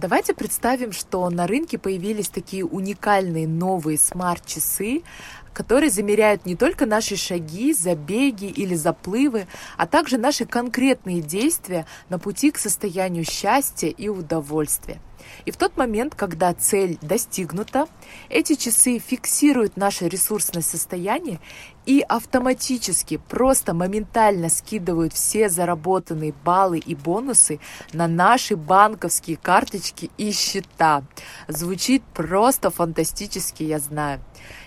Давайте представим, что на рынке появились такие уникальные новые смарт-часы, которые замеряют не только наши шаги, забеги или заплывы, а также наши конкретные действия на пути к состоянию счастья и удовольствия. И в тот момент, когда цель достигнута, эти часы фиксируют наше ресурсное состояние и автоматически, просто моментально скидывают все заработанные баллы и бонусы на наши банковские карточки и счета. Звучит просто фантастически, я знаю.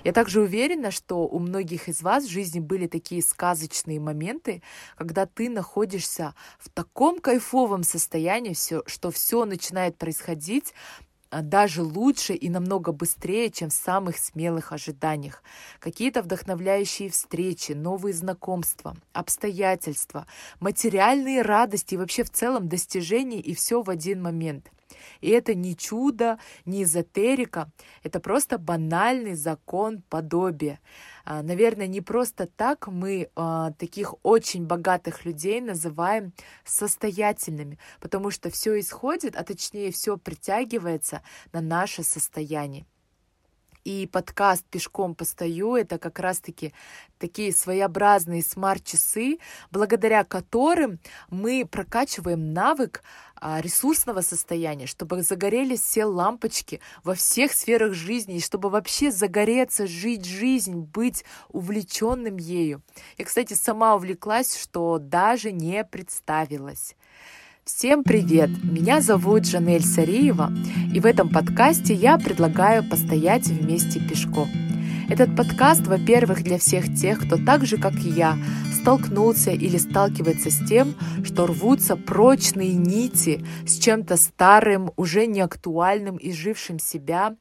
Я также уверена, что у многих из вас в жизни были такие сказочные моменты, когда ты находишься в таком кайфовом состоянии, все, что все начинает происходить а, даже лучше и намного быстрее, чем в самых смелых ожиданиях. Какие-то вдохновляющие встречи, новые знакомства, обстоятельства, материальные радости и вообще в целом достижения и все в один момент. И это не чудо, не эзотерика, это просто банальный закон подобия. А, наверное, не просто так мы а, таких очень богатых людей называем состоятельными, потому что все исходит, а точнее все притягивается на наше состояние. И подкаст «Пешком постою» — это как раз-таки такие своеобразные смарт-часы, благодаря которым мы прокачиваем навык а, ресурсного состояния, чтобы загорелись все лампочки во всех сферах жизни, и чтобы вообще загореться, жить жизнь, быть увлеченным ею. Я, кстати, сама увлеклась, что даже не представилась. Всем привет! Меня зовут Жанель Сариева, и в этом подкасте я предлагаю постоять вместе пешком. Этот подкаст, во-первых, для всех тех, кто так же, как и я, столкнулся или сталкивается с тем, что рвутся прочные нити с чем-то старым, уже не актуальным, изжившим себя,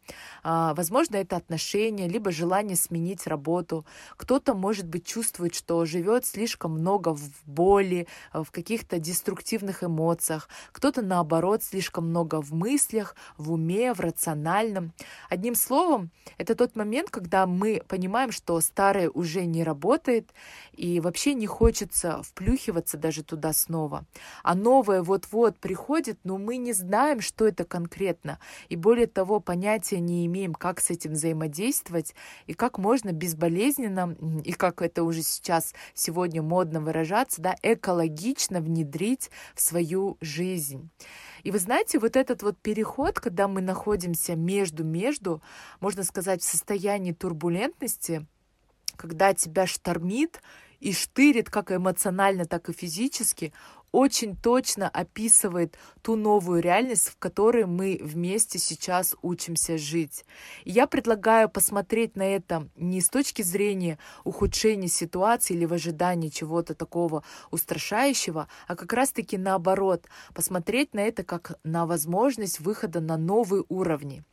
а, возможно, это отношения, либо желание сменить работу. Кто-то, может быть, чувствует, что живет слишком много в боли, в каких-то деструктивных эмоциях. Кто-то, наоборот, слишком много в мыслях, в уме, в рациональном. Одним словом, это тот момент, когда мы понимаем, что старое уже не работает, и вообще не хочется вплюхиваться даже туда снова. А новое вот-вот приходит, но мы не знаем, что это конкретно. И более того, понятия не имеем, как с этим взаимодействовать и как можно безболезненно, и как это уже сейчас сегодня модно выражаться, да, экологично внедрить в свою жизнь. И вы знаете, вот этот вот переход, когда мы находимся между-между, можно сказать, в состоянии турбулентности, когда тебя штормит и штырит как эмоционально, так и физически, очень точно описывает ту новую реальность, в которой мы вместе сейчас учимся жить. Я предлагаю посмотреть на это не с точки зрения ухудшения ситуации или в ожидании чего-то такого устрашающего, а как раз-таки наоборот, посмотреть на это как на возможность выхода на новые уровни.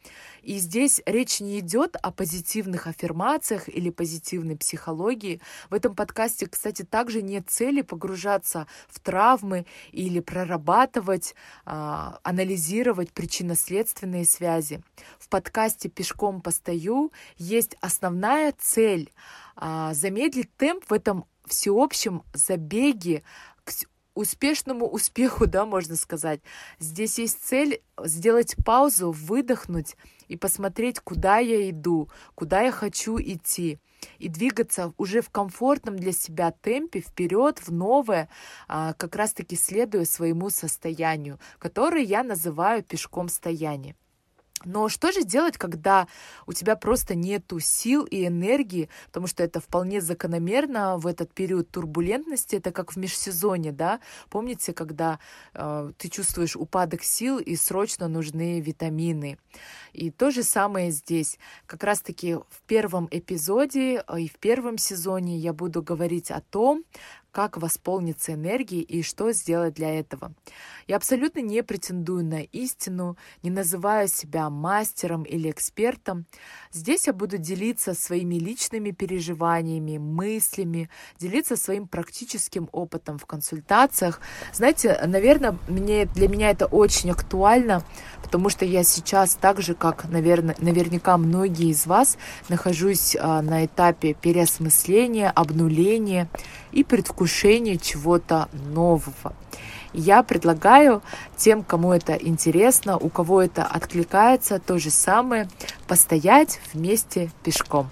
И здесь речь не идет о позитивных аффирмациях или позитивной психологии. В этом подкасте, кстати, также нет цели погружаться в травмы или прорабатывать, а, анализировать причинно-следственные связи. В подкасте «Пешком постою» есть основная цель а, замедлить темп в этом всеобщем забеге к успешному успеху, да, можно сказать. Здесь есть цель сделать паузу, выдохнуть и посмотреть, куда я иду, куда я хочу идти и двигаться уже в комфортном для себя темпе вперед в новое, а, как раз-таки следуя своему состоянию, которое я называю пешком стояние. Но что же делать, когда у тебя просто нету сил и энергии, потому что это вполне закономерно в этот период турбулентности, это как в межсезонье, да? Помните, когда э, ты чувствуешь упадок сил и срочно нужны витамины. И то же самое здесь. Как раз-таки в первом эпизоде э, и в первом сезоне я буду говорить о том, как восполниться энергией и что сделать для этого. Я абсолютно не претендую на истину, не называю себя мастером или экспертом. Здесь я буду делиться своими личными переживаниями, мыслями, делиться своим практическим опытом в консультациях. Знаете, наверное, мне, для меня это очень актуально, потому что я сейчас так же, как, наверное, наверняка многие из вас, нахожусь а, на этапе переосмысления, обнуления и предвкушения чего-то нового. Я предлагаю тем, кому это интересно, у кого это откликается, то же самое, постоять вместе пешком.